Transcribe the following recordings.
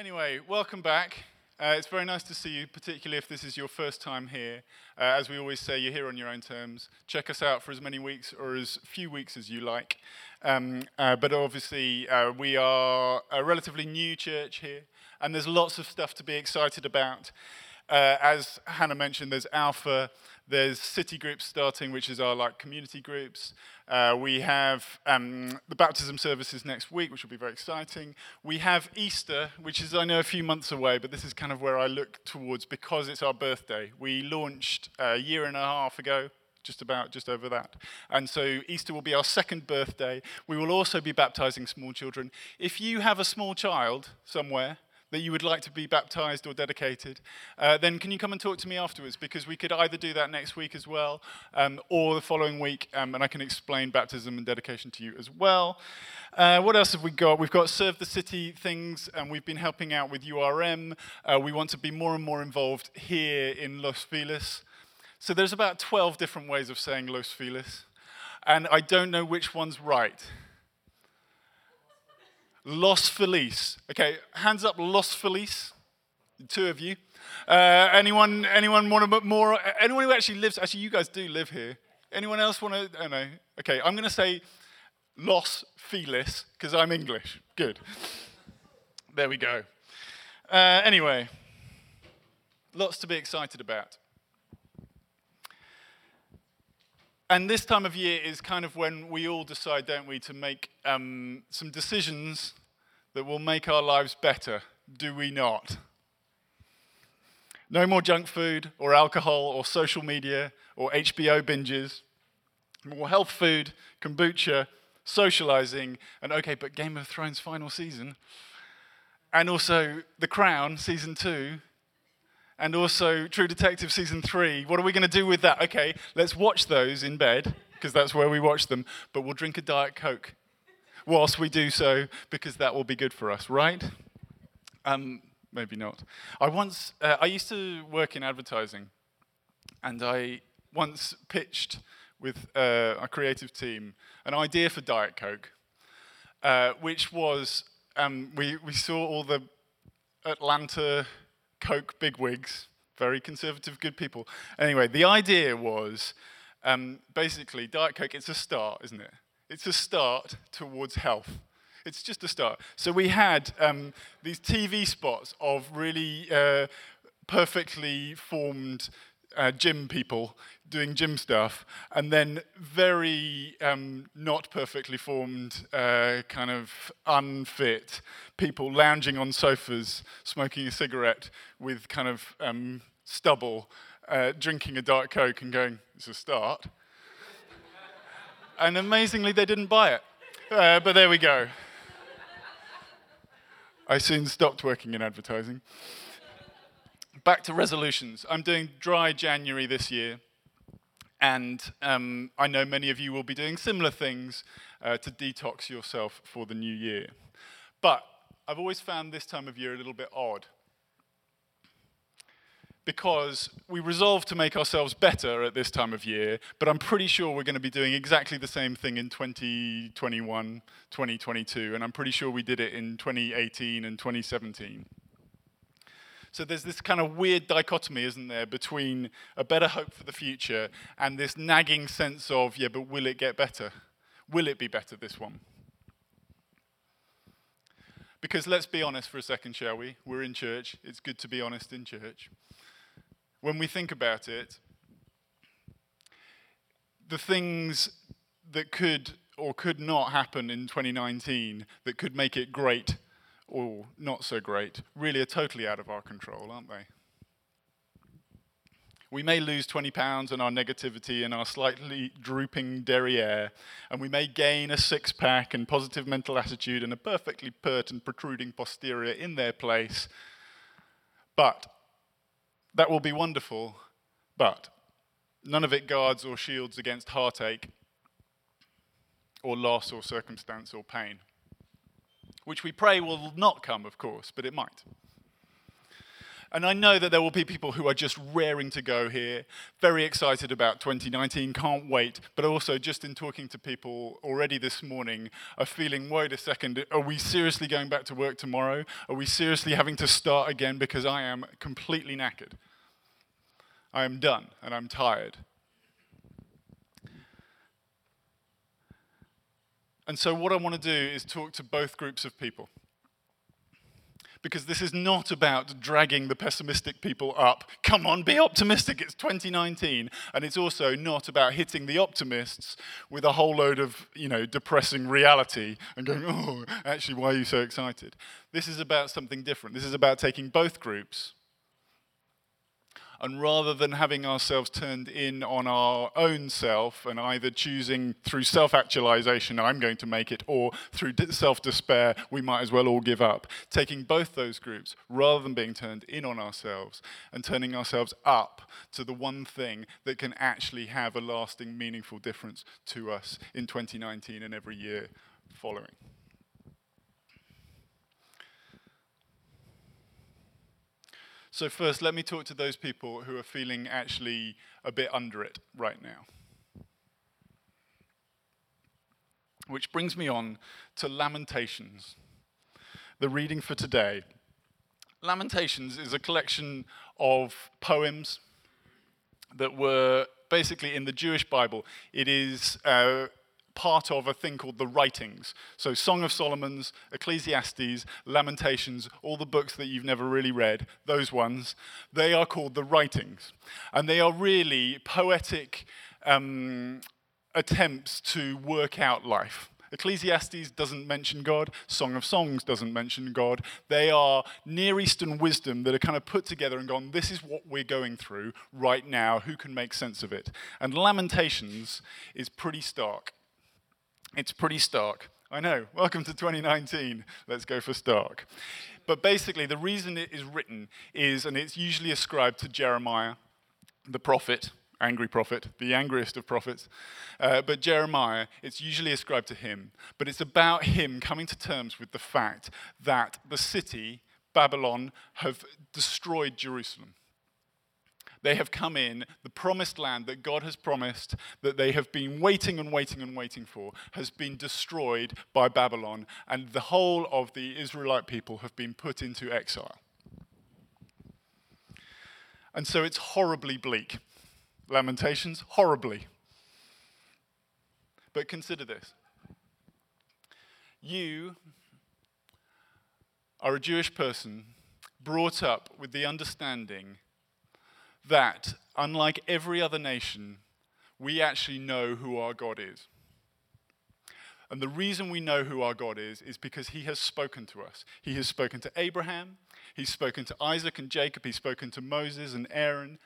Anyway, welcome back. Uh, it's very nice to see you, particularly if this is your first time here. Uh, as we always say, you're here on your own terms. Check us out for as many weeks or as few weeks as you like. Um, uh, but obviously, uh, we are a relatively new church here, and there's lots of stuff to be excited about. Uh, as Hannah mentioned, there's Alpha, there's city groups starting, which is our like community groups. Uh, we have um, the baptism services next week, which will be very exciting. We have Easter, which is I know a few months away, but this is kind of where I look towards because it's our birthday. We launched a year and a half ago, just about just over that. And so Easter will be our second birthday. We will also be baptizing small children. If you have a small child somewhere, that you would like to be baptized or dedicated, uh, then can you come and talk to me afterwards? Because we could either do that next week as well, um, or the following week, um, and I can explain baptism and dedication to you as well. Uh, what else have we got? We've got Serve the City things, and we've been helping out with URM. Uh, we want to be more and more involved here in Los Feliz. So there's about 12 different ways of saying Los Feliz, and I don't know which one's right. Los Feliz. Okay, hands up, Los Feliz. Two of you. Uh, anyone? Anyone want bit more? Anyone who actually lives? Actually, you guys do live here. Anyone else want to? Don't know. Okay, I'm going to say Los Feliz because I'm English. Good. There we go. Uh, anyway, lots to be excited about. And this time of year is kind of when we all decide, don't we, to make um, some decisions that will make our lives better, do we not? No more junk food or alcohol or social media or HBO binges. More health food, kombucha, socializing, and okay, but Game of Thrones final season. And also The Crown season two and also True Detective season three. What are we going to do with that? Okay, let's watch those in bed, because that's where we watch them, but we'll drink a Diet Coke whilst we do so, because that will be good for us, right? Um, maybe not. I once, uh, I used to work in advertising, and I once pitched with uh, a creative team an idea for Diet Coke, uh, which was um, we, we saw all the Atlanta Coke bigwigs, very conservative, good people. Anyway, the idea was um, basically Diet Coke, it's a start, isn't it? It's a start towards health. It's just a start. So we had um, these TV spots of really uh, perfectly formed uh, gym people doing gym stuff, and then very um, not perfectly formed, uh, kind of unfit people lounging on sofas, smoking a cigarette with kind of um, stubble, uh, drinking a Diet Coke and going, it's a start. and amazingly, they didn't buy it. Uh, but there we go. I soon stopped working in advertising. Back to resolutions. I'm doing dry January this year. And um, I know many of you will be doing similar things uh, to detox yourself for the new year. But I've always found this time of year a little bit odd. Because we resolve to make ourselves better at this time of year, but I'm pretty sure we're going to be doing exactly the same thing in 2021, 2022, and I'm pretty sure we did it in 2018 and 2017. So there's this kind of weird dichotomy, isn't there, between a better hope for the future and this nagging sense of, yeah, but will it get better? Will it be better, this one? Because let's be honest for a second, shall we? We're in church. It's good to be honest in church. When we think about it, the things that could or could not happen in 2019 that could make it great or not so great really are totally out of our control, aren't they? We may lose 20 pounds on our negativity and our slightly drooping derriere, and we may gain a six pack and positive mental attitude and a perfectly pert and protruding posterior in their place. But that will be wonderful, but none of it guards or shields against heartache or loss or circumstance or pain which we pray will not come, of course, but it might. And I know that there will be people who are just raring to go here, very excited about 2019, can't wait. But also, just in talking to people already this morning, are feeling, wait a second, are we seriously going back to work tomorrow? Are we seriously having to start again because I am completely knackered? I am done and I'm tired. And so, what I want to do is talk to both groups of people because this is not about dragging the pessimistic people up. Come on, be optimistic. It's 2019. And it's also not about hitting the optimists with a whole load of, you know, depressing reality and going, oh, actually, why are you so excited? This is about something different. This is about taking both groups and rather than having ourselves turned in on our own self and either choosing through self actualization, I'm going to make it, or through self despair, we might as well all give up, taking both those groups rather than being turned in on ourselves and turning ourselves up to the one thing that can actually have a lasting, meaningful difference to us in 2019 and every year following. So, first, let me talk to those people who are feeling actually a bit under it right now. Which brings me on to Lamentations, the reading for today. Lamentations is a collection of poems that were basically in the Jewish Bible. It is uh, part of a thing called the writings. So, Song of Solomon's, Ecclesiastes, Lamentations, all the books that you've never really read, those ones, they are called the writings. And they are really poetic um, attempts to work out life. Ecclesiastes doesn't mention God, Song of Songs doesn't mention God. They are Near Eastern wisdom that are kind of put together and gone, this is what we're going through right now, who can make sense of it? And Lamentations is pretty stark. It's pretty stark. I know. Welcome to 2019. Let's go for stark. But basically, the reason it is written is, and it's usually ascribed to Jeremiah, the prophet, angry prophet, the angriest of prophets. Uh, but Jeremiah, it's usually ascribed to him. But it's about him coming to terms with the fact that the city, Babylon, have destroyed Jerusalem. They have come in, the promised land that God has promised, that they have been waiting and waiting and waiting for, has been destroyed by Babylon, and the whole of the Israelite people have been put into exile. And so it's horribly bleak. Lamentations, horribly. But consider this. You are a Jewish person brought up with the understanding that, unlike every other nation, we actually know who our God is. And the reason we know who our God is is because he has spoken to us. He has spoken to Abraham, he's spoken to Isaac and Jacob, he's spoken to Moses and Aaron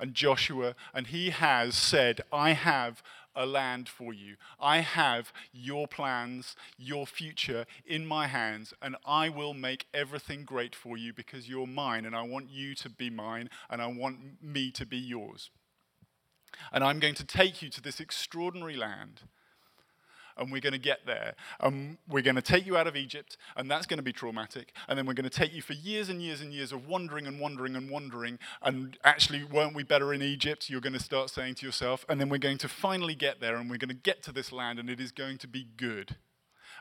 and Joshua, and he has said, I have a land for you. I have your plans, your future in my hands, and I will make everything great for you because you're mine, and I want you to be mine, and I want me to be yours. And I'm going to take you to this extraordinary land and we're going to get there. And we're going to take you out of Egypt, and that's going to be traumatic. And then we're going to take you for years and years and years of wandering and wandering and wandering. And actually, weren't we better in Egypt? You're going to start saying to yourself. And then we're going to finally get there, and we're going to get to this land, and it is going to be good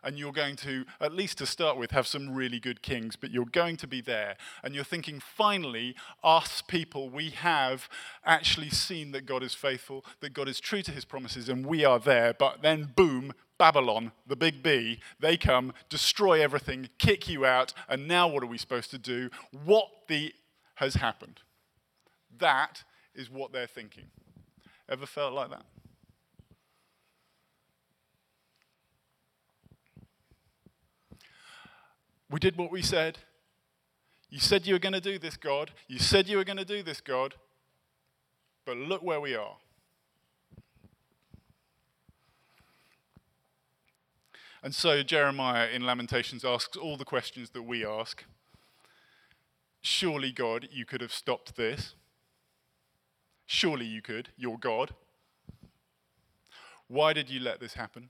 and you're going to, at least to start with, have some really good kings, but you're going to be there. And you're thinking, finally, us people, we have actually seen that God is faithful, that God is true to his promises, and we are there. But then, boom, Babylon, the big B, they come, destroy everything, kick you out, and now what are we supposed to do? What the has happened? That is what they're thinking. Ever felt like that? We did what we said. You said you were going to do this, God. You said you were going to do this, God. But look where we are. And so Jeremiah in Lamentations asks all the questions that we ask. Surely, God, you could have stopped this. Surely you could. You're God. Why did you let this happen?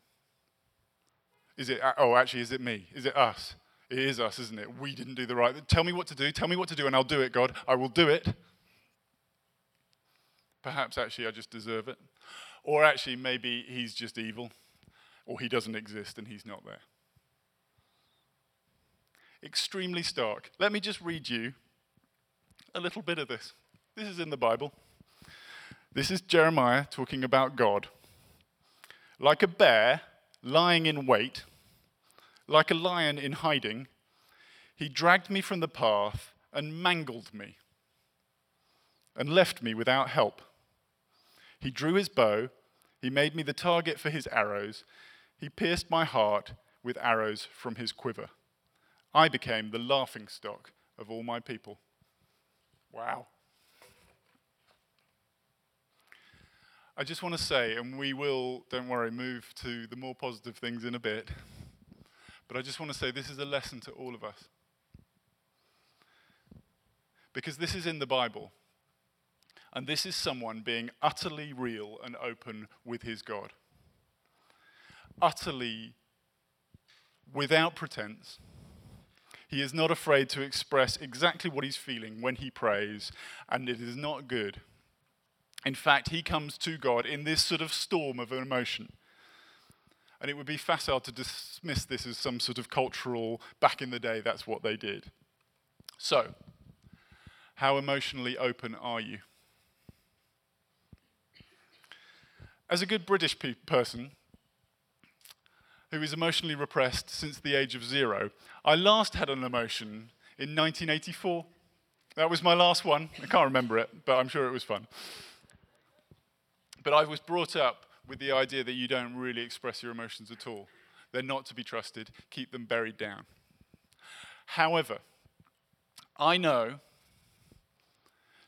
Is it, oh, actually, is it me? Is it us? It is us, isn't it? We didn't do the right. Tell me what to do. Tell me what to do, and I'll do it, God. I will do it. Perhaps actually I just deserve it. Or actually, maybe he's just evil, or he doesn't exist and he's not there. Extremely stark. Let me just read you a little bit of this. This is in the Bible. This is Jeremiah talking about God. Like a bear lying in wait, like a lion in hiding, he dragged me from the path and mangled me and left me without help. He drew his bow, he made me the target for his arrows, he pierced my heart with arrows from his quiver. I became the laughing stock of all my people. Wow. I just want to say, and we will, don't worry, move to the more positive things in a bit, but I just want to say this is a lesson to all of us. Because this is in the Bible. And this is someone being utterly real and open with his God. Utterly without pretense. He is not afraid to express exactly what he's feeling when he prays, and it is not good. In fact, he comes to God in this sort of storm of emotion. And it would be facile to dismiss this as some sort of cultural, back in the day, that's what they did. So, how emotionally open are you? As a good British pe- person who is emotionally repressed since the age of zero, I last had an emotion in 1984. That was my last one. I can't remember it, but I'm sure it was fun. But I was brought up with the idea that you don't really express your emotions at all. They're not to be trusted, keep them buried down. However, I know,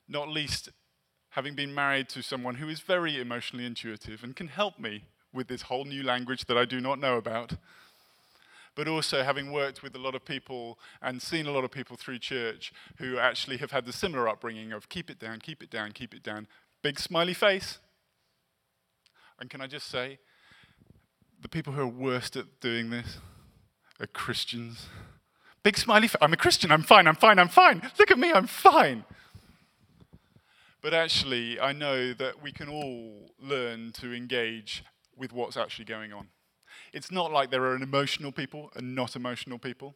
not least having been married to someone who is very emotionally intuitive and can help me with this whole new language that I do not know about. But also having worked with a lot of people and seen a lot of people through church who actually have had the similar upbringing of keep it down, keep it down, keep it down. Big smiley face. And can I just say, the people who are worst at doing this are Christians. Big smiley face. I'm a Christian. I'm fine. I'm fine. I'm fine. Look at me. I'm fine. But actually, I know that we can all learn to engage with what's actually going on. It's not like there are emotional people and not emotional people.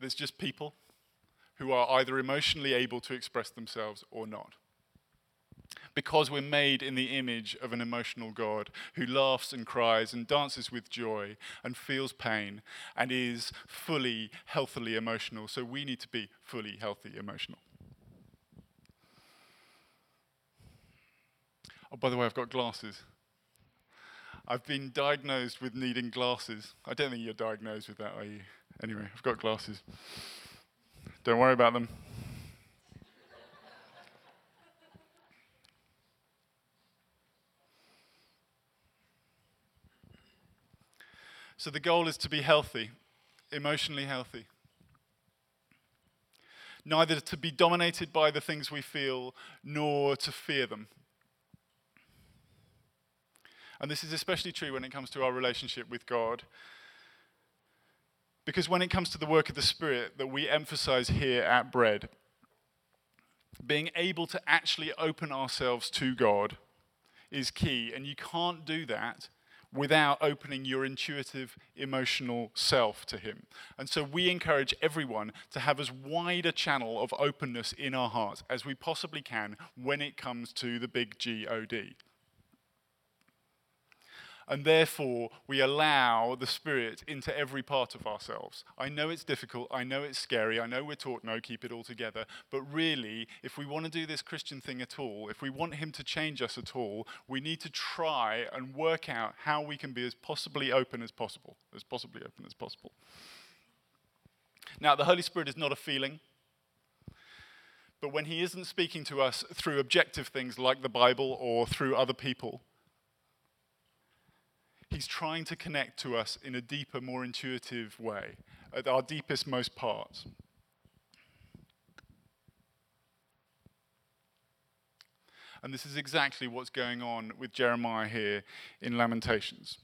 There's just people who are either emotionally able to express themselves or not. Because we're made in the image of an emotional God who laughs and cries and dances with joy and feels pain and is fully, healthily emotional. So we need to be fully healthy emotional. Oh, by the way, I've got glasses. I've been diagnosed with needing glasses. I don't think you're diagnosed with that, are you? Anyway, I've got glasses. Don't worry about them. So the goal is to be healthy, emotionally healthy. Neither to be dominated by the things we feel, nor to fear them. And this is especially true when it comes to our relationship with God. Because when it comes to the work of the Spirit that we emphasize here at Bread, being able to actually open ourselves to God is key. And you can't do that without opening your intuitive, emotional self to Him. And so we encourage everyone to have as wide a channel of openness in our hearts as we possibly can when it comes to the big G O D and therefore we allow the Spirit into every part of ourselves. I know it's difficult, I know it's scary, I know we're taught no, keep it all together, but really, if we want to do this Christian thing at all, if we want Him to change us at all, we need to try and work out how we can be as possibly open as possible, as possibly open as possible. Now, the Holy Spirit is not a feeling. But when he isn't speaking to us through objective things like the Bible or through other people, He's trying to connect to us in a deeper, more intuitive way, at our deepest, most parts. And this is exactly what's going on with Jeremiah here in Lamentations.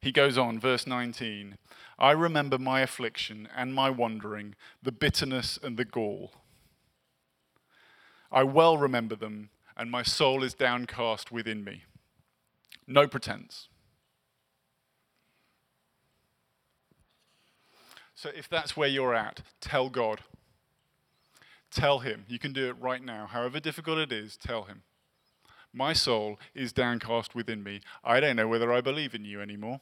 He goes on, verse 19 I remember my affliction and my wandering, the bitterness and the gall. I well remember them, and my soul is downcast within me. No pretense. So if that's where you're at, tell God. Tell Him. You can do it right now. However difficult it is, tell Him. My soul is downcast within me. I don't know whether I believe in you anymore.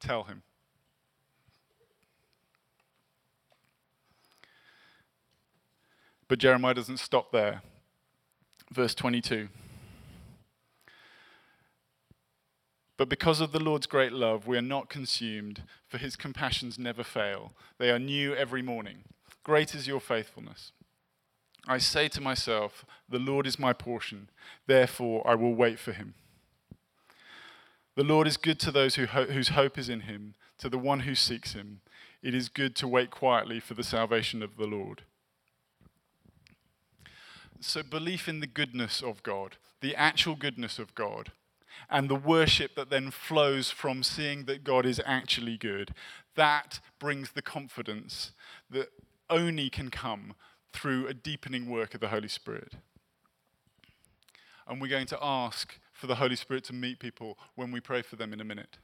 Tell Him. But Jeremiah doesn't stop there. Verse 22. But because of the Lord's great love, we are not consumed, for his compassions never fail. They are new every morning. Great is your faithfulness. I say to myself, The Lord is my portion, therefore I will wait for him. The Lord is good to those who ho- whose hope is in him, to the one who seeks him. It is good to wait quietly for the salvation of the Lord. So, belief in the goodness of God, the actual goodness of God, and the worship that then flows from seeing that God is actually good, that brings the confidence that only can come through a deepening work of the Holy Spirit. And we're going to ask for the Holy Spirit to meet people when we pray for them in a minute.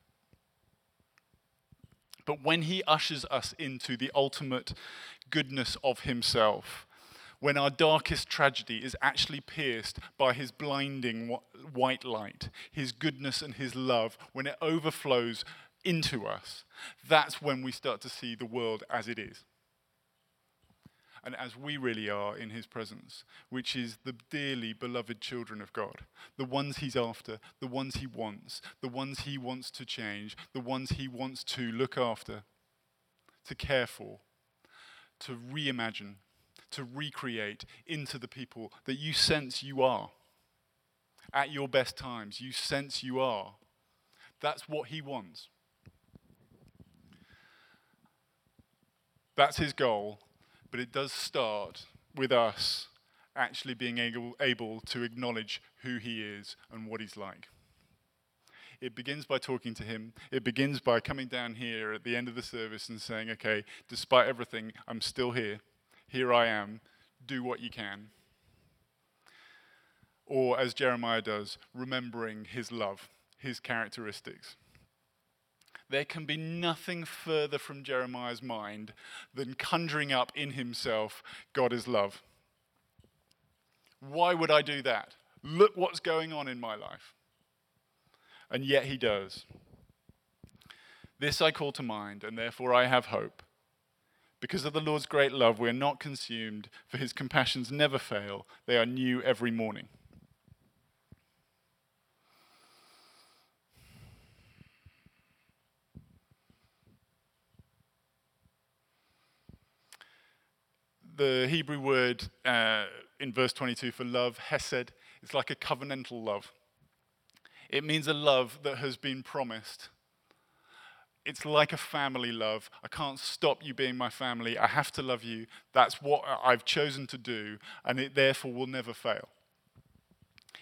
But when He ushers us into the ultimate goodness of Himself, when our darkest tragedy is actually pierced by his blinding white light, his goodness and his love, when it overflows into us, that's when we start to see the world as it is. And as we really are in his presence, which is the dearly beloved children of God, the ones he's after, the ones he wants, the ones he wants to change, the ones he wants to look after, to care for, to reimagine, to recreate into the people that you sense you are. At your best times, you sense you are. That's what he wants. That's his goal, but it does start with us actually being able, able to acknowledge who he is and what he's like. It begins by talking to him. It begins by coming down here at the end of the service and saying, okay, despite everything, I'm still here. Here I am, do what you can. Or, as Jeremiah does, remembering his love, his characteristics. There can be nothing further from Jeremiah's mind than conjuring up in himself God is love. Why would I do that? Look what's going on in my life. And yet he does. This I call to mind, and therefore I have hope. Because of the Lord's great love, we are not consumed, for his compassions never fail. They are new every morning. The Hebrew word uh, in verse 22 for love, hesed, is like a covenantal love. It means a love that has been promised it's like a family love. I can't stop you being my family. I have to love you. That's what I've chosen to do, and it therefore will never fail.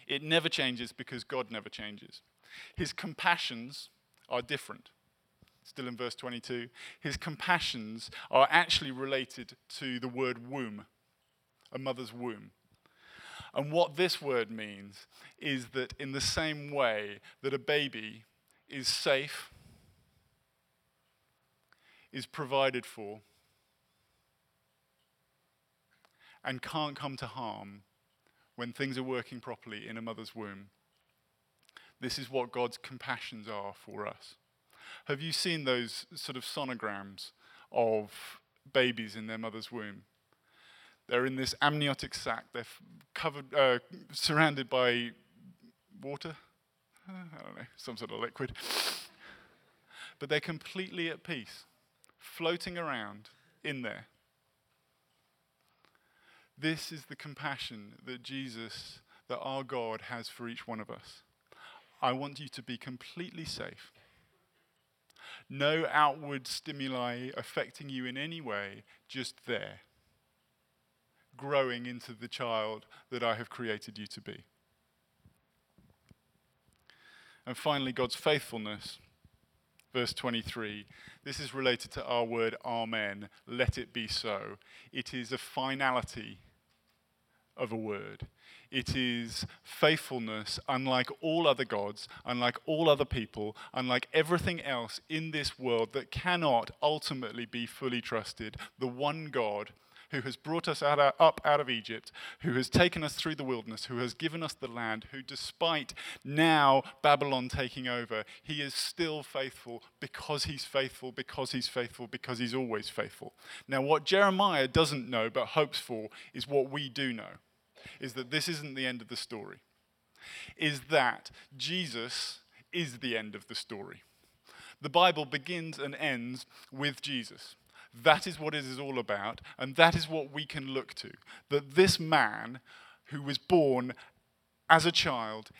It never changes because God never changes. His compassions are different. Still in verse 22, his compassions are actually related to the word womb, a mother's womb. And what this word means is that in the same way that a baby is safe is provided for and can't come to harm when things are working properly in a mother's womb. This is what God's compassions are for us. Have you seen those sort of sonograms of babies in their mother's womb? They're in this amniotic sac. They're covered, uh, surrounded by water. I don't know, some sort of liquid. But they're completely at peace floating around in there. This is the compassion that Jesus, that our God has for each one of us. I want you to be completely safe. No outward stimuli affecting you in any way, just there. Growing into the child that I have created you to be. And finally, God's faithfulness verse 23. This is related to our word Amen. Let it be so. It is a finality of a word. It is faithfulness, unlike all other gods, unlike all other people, unlike everything else in this world that cannot ultimately be fully trusted. The one God who has brought us out, up out of Egypt, who has taken us through the wilderness, who has given us the land, who, despite now Babylon taking over, he is still faithful because he's faithful, because he's faithful, because he's always faithful. Now, what Jeremiah doesn't know but hopes for is what we do know is that this isn't the end of the story, is that Jesus is the end of the story. The Bible begins and ends with Jesus. That is what it is all about, and that is what we can look to. That this man who was born as a child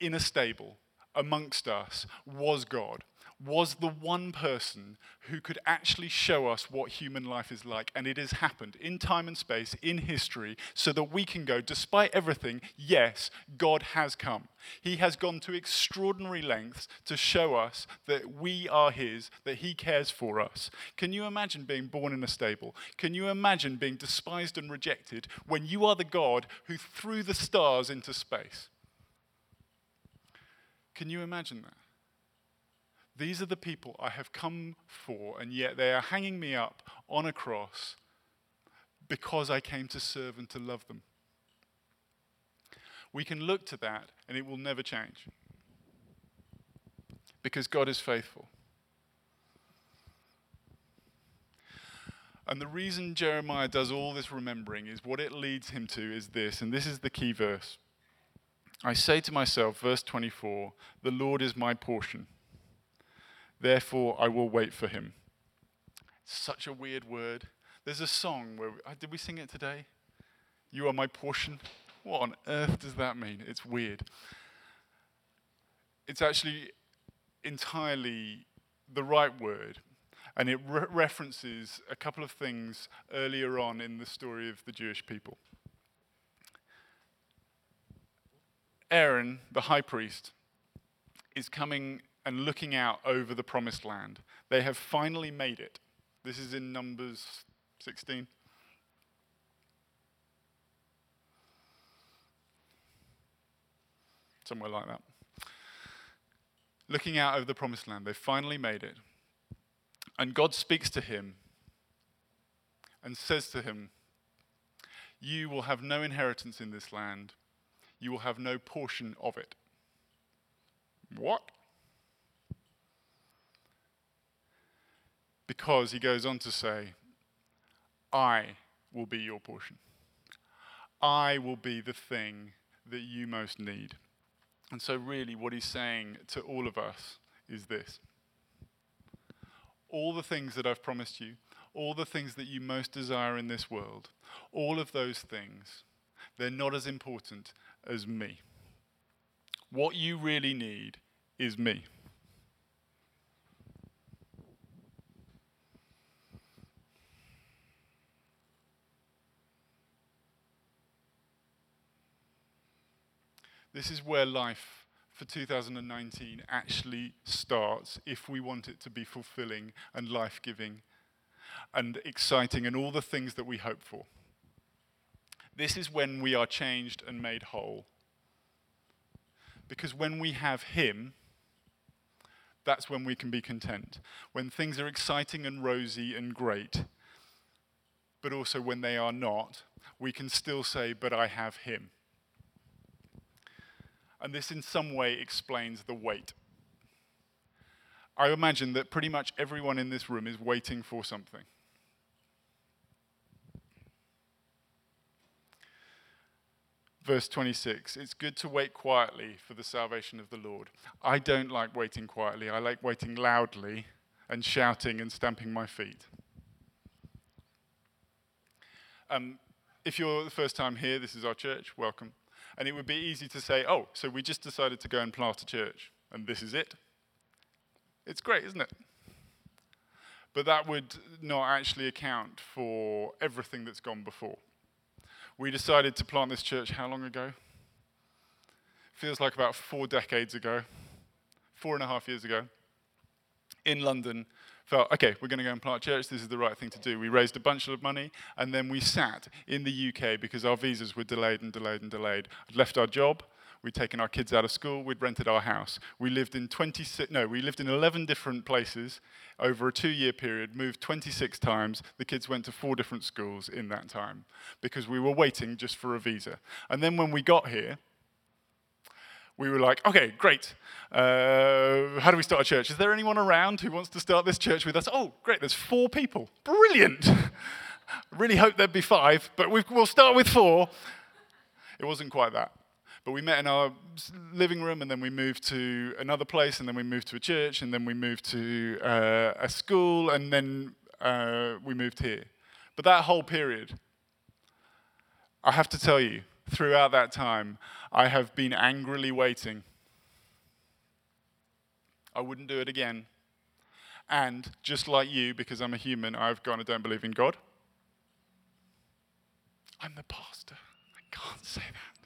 in a stable amongst us was God was the one person who could actually show us what human life is like. And it has happened in time and space, in history, so that we can go, despite everything, yes, God has come. He has gone to extraordinary lengths to show us that we are His, that He cares for us. Can you imagine being born in a stable? Can you imagine being despised and rejected when you are the God who threw the stars into space? Can you imagine that? These are the people I have come for, and yet they are hanging me up on a cross because I came to serve and to love them. We can look to that, and it will never change because God is faithful. And the reason Jeremiah does all this remembering is what it leads him to is this, and this is the key verse. I say to myself, verse 24, the Lord is my portion Therefore, I will wait for him. Such a weird word. There's a song where, uh, did we sing it today? You are my portion. What on earth does that mean? It's weird. It's actually entirely the right word, and it re- references a couple of things earlier on in the story of the Jewish people. Aaron, the high priest, is coming and looking out over the promised land. They have finally made it. This is in Numbers 16. Somewhere like that. Looking out over the promised land, they've finally made it. And God speaks to him and says to him, You will have no inheritance in this land, you will have no portion of it. What? Because he goes on to say, I will be your portion. I will be the thing that you most need. And so, really, what he's saying to all of us is this all the things that I've promised you, all the things that you most desire in this world, all of those things, they're not as important as me. What you really need is me. This is where life for 2019 actually starts if we want it to be fulfilling and life giving and exciting and all the things that we hope for. This is when we are changed and made whole. Because when we have Him, that's when we can be content. When things are exciting and rosy and great, but also when they are not, we can still say, But I have Him. And this, in some way, explains the wait. I imagine that pretty much everyone in this room is waiting for something. Verse 26 It's good to wait quietly for the salvation of the Lord. I don't like waiting quietly, I like waiting loudly and shouting and stamping my feet. Um, if you're the first time here, this is our church, welcome. And it would be easy to say, oh, so we just decided to go and plant a church, and this is it. It's great, isn't it? But that would not actually account for everything that's gone before. We decided to plant this church how long ago? Feels like about four decades ago, four and a half years ago. in London felt, okay, we're going to go and plant a church. This is the right thing to do. We raised a bunch of money, and then we sat in the UK because our visas were delayed and delayed and delayed. I'd left our job. We'd taken our kids out of school. We'd rented our house. We lived in 26, no, we lived in 11 different places over a two year period, moved 26 times. The kids went to four different schools in that time because we were waiting just for a visa. And then when we got here, we were like, okay, great. Uh, how do we start a church? Is there anyone around who wants to start this church with us? Oh, great, there's four people. Brilliant. really hope there'd be five, but we will start with four. It wasn't quite that. But we met in our living room, and then we moved to another place, and then we moved to a church, and then we moved to uh, a school, and then uh, we moved here. But that whole period, I have to tell you, throughout that time, I have been angrily waiting. I wouldn't do it again. And just like you, because I'm a human, I've gone, I don't believe in God. I'm the pastor. I can't say that.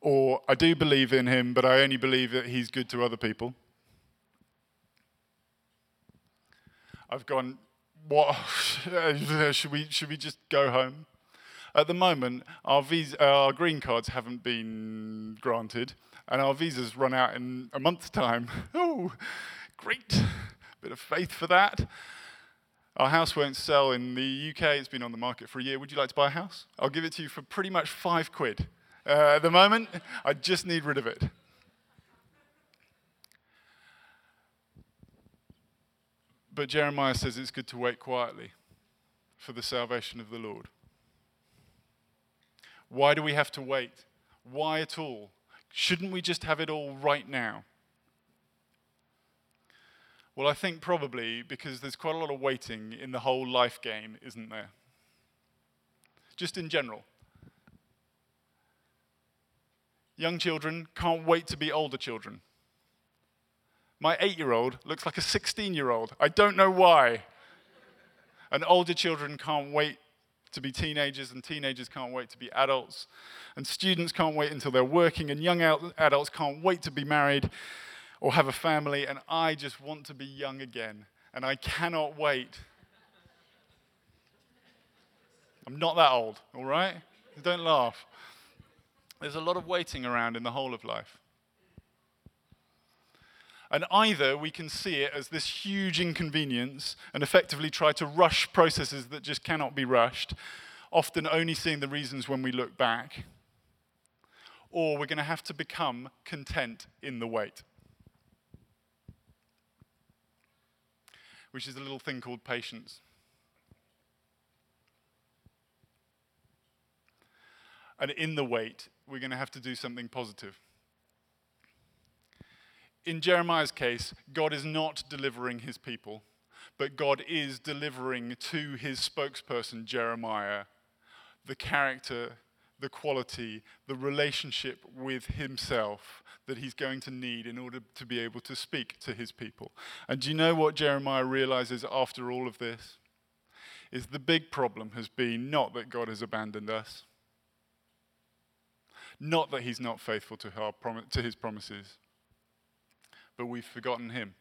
Or I do believe in him, but I only believe that he's good to other people. I've gone, what? should, we, should we just go home? At the moment, our, visa, our green cards haven't been granted, and our visas run out in a month's time. oh, great. Bit of faith for that. Our house won't sell in the UK. It's been on the market for a year. Would you like to buy a house? I'll give it to you for pretty much five quid. Uh, at the moment, I just need rid of it. But Jeremiah says it's good to wait quietly for the salvation of the Lord. Why do we have to wait? Why at all? Shouldn't we just have it all right now? Well, I think probably because there's quite a lot of waiting in the whole life game, isn't there? Just in general. Young children can't wait to be older children. My eight year old looks like a 16 year old. I don't know why. And older children can't wait to be teenagers, and teenagers can't wait to be adults, and students can't wait until they're working, and young adults can't wait to be married or have a family, and I just want to be young again, and I cannot wait. I'm not that old, all right? Don't laugh. There's a lot of waiting around in the whole of life. And either we can see it as this huge inconvenience and effectively try to rush processes that just cannot be rushed, often only seeing the reasons when we look back, or we're going to have to become content in the wait. Which is a little thing called patience. And in the wait, we're going to have to do something positive in Jeremiah's case, God is not delivering his people, but God is delivering to his spokesperson, Jeremiah, the character, the quality, the relationship with himself that he's going to need in order to be able to speak to his people. And do you know what Jeremiah realizes after all of this? Is the big problem has been not that God has abandoned us, not that he's not faithful to, prom- to his promises but we've forgotten him.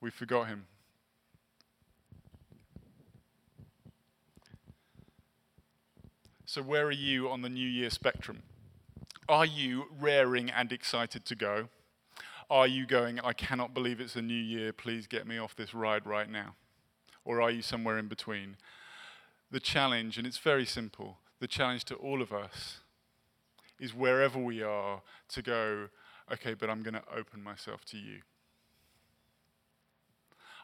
We forgot him. So, where are you on the New Year spectrum? Are you raring and excited to go? Are you going, I cannot believe it's a new year, please get me off this ride right now? Or are you somewhere in between? The challenge, and it's very simple, the challenge to all of us is wherever we are to go, okay, but I'm going to open myself to you.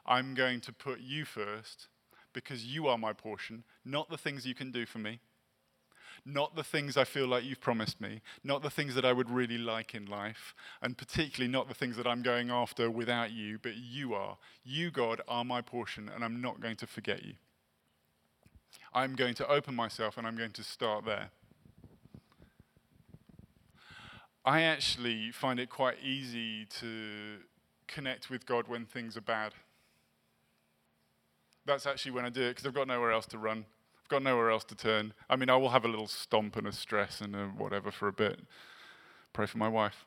I'm going to put you first because you are my portion, not the things you can do for me, not the things I feel like you've promised me, not the things that I would really like in life, and particularly not the things that I'm going after without you, but you are. You, God, are my portion, and I'm not going to forget you. I'm going to open myself and I'm going to start there. I actually find it quite easy to connect with God when things are bad. That's actually when I do it because I've got nowhere else to run. I've got nowhere else to turn. I mean, I will have a little stomp and a stress and a whatever for a bit. Pray for my wife.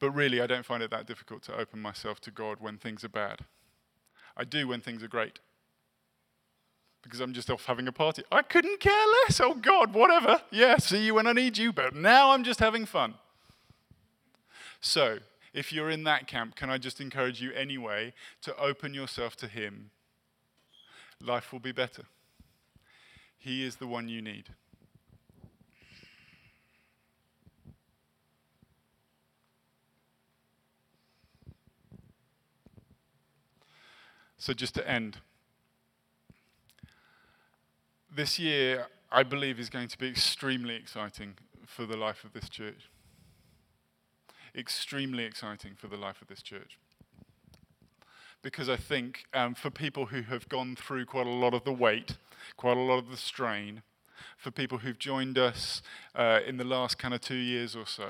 But really, I don't find it that difficult to open myself to God when things are bad. I do when things are great. Because I'm just off having a party. I couldn't care less. Oh God, whatever. Yeah, see you when I need you, but now I'm just having fun. So, if you're in that camp, can I just encourage you anyway to open yourself to Him? Life will be better. He is the one you need. So, just to end, this year, I believe, is going to be extremely exciting for the life of this church. Extremely exciting for the life of this church. Because I think um, for people who have gone through quite a lot of the weight, quite a lot of the strain, for people who've joined us uh, in the last kind of two years or so,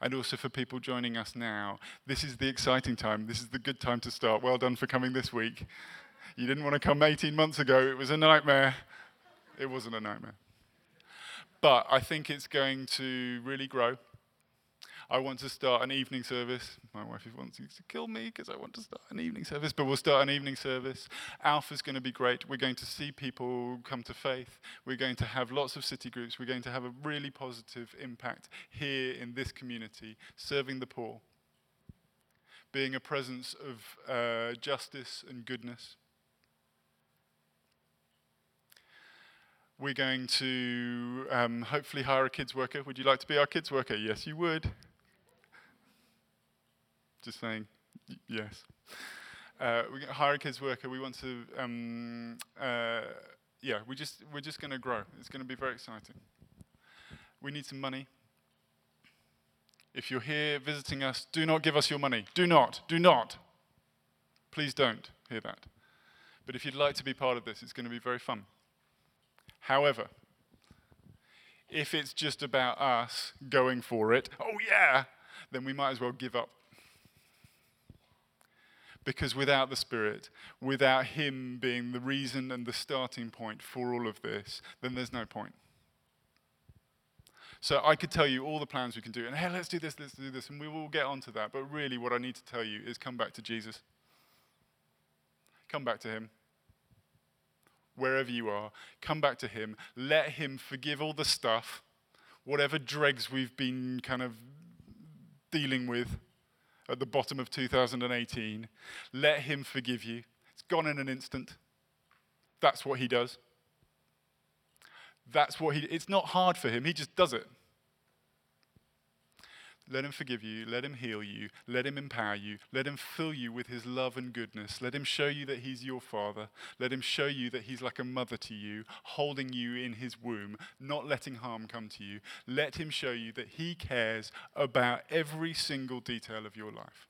and also for people joining us now. This is the exciting time. This is the good time to start. Well done for coming this week. You didn't want to come 18 months ago, it was a nightmare. It wasn't a nightmare. But I think it's going to really grow. I want to start an evening service. My wife wants to kill me because I want to start an evening service, but we'll start an evening service. Alpha's going to be great. We're going to see people come to faith. We're going to have lots of city groups. We're going to have a really positive impact here in this community, serving the poor, being a presence of uh, justice and goodness. We're going to um, hopefully hire a kids worker. Would you like to be our kids worker? Yes, you would. Just saying, yes. Uh, we're going to hire a kids worker. We want to, um, uh, yeah, we just, we're just going to grow. It's going to be very exciting. We need some money. If you're here visiting us, do not give us your money. Do not. Do not. Please don't hear that. But if you'd like to be part of this, it's going to be very fun. However, if it's just about us going for it, oh yeah, then we might as well give up because without the Spirit, without Him being the reason and the starting point for all of this, then there's no point. So I could tell you all the plans we can do, and hey, let's do this, let's do this, and we will get onto that. But really, what I need to tell you is come back to Jesus. Come back to Him. Wherever you are, come back to Him. Let Him forgive all the stuff, whatever dregs we've been kind of dealing with at the bottom of 2018. Let Him forgive you. It's gone in an instant. That's what He does. That's what He, it's not hard for Him, He just does it. Let him forgive you. Let him heal you. Let him empower you. Let him fill you with his love and goodness. Let him show you that he's your father. Let him show you that he's like a mother to you, holding you in his womb, not letting harm come to you. Let him show you that he cares about every single detail of your life.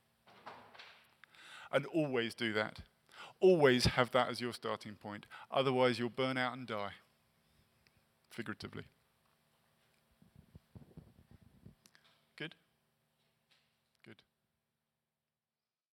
And always do that. Always have that as your starting point. Otherwise, you'll burn out and die, figuratively.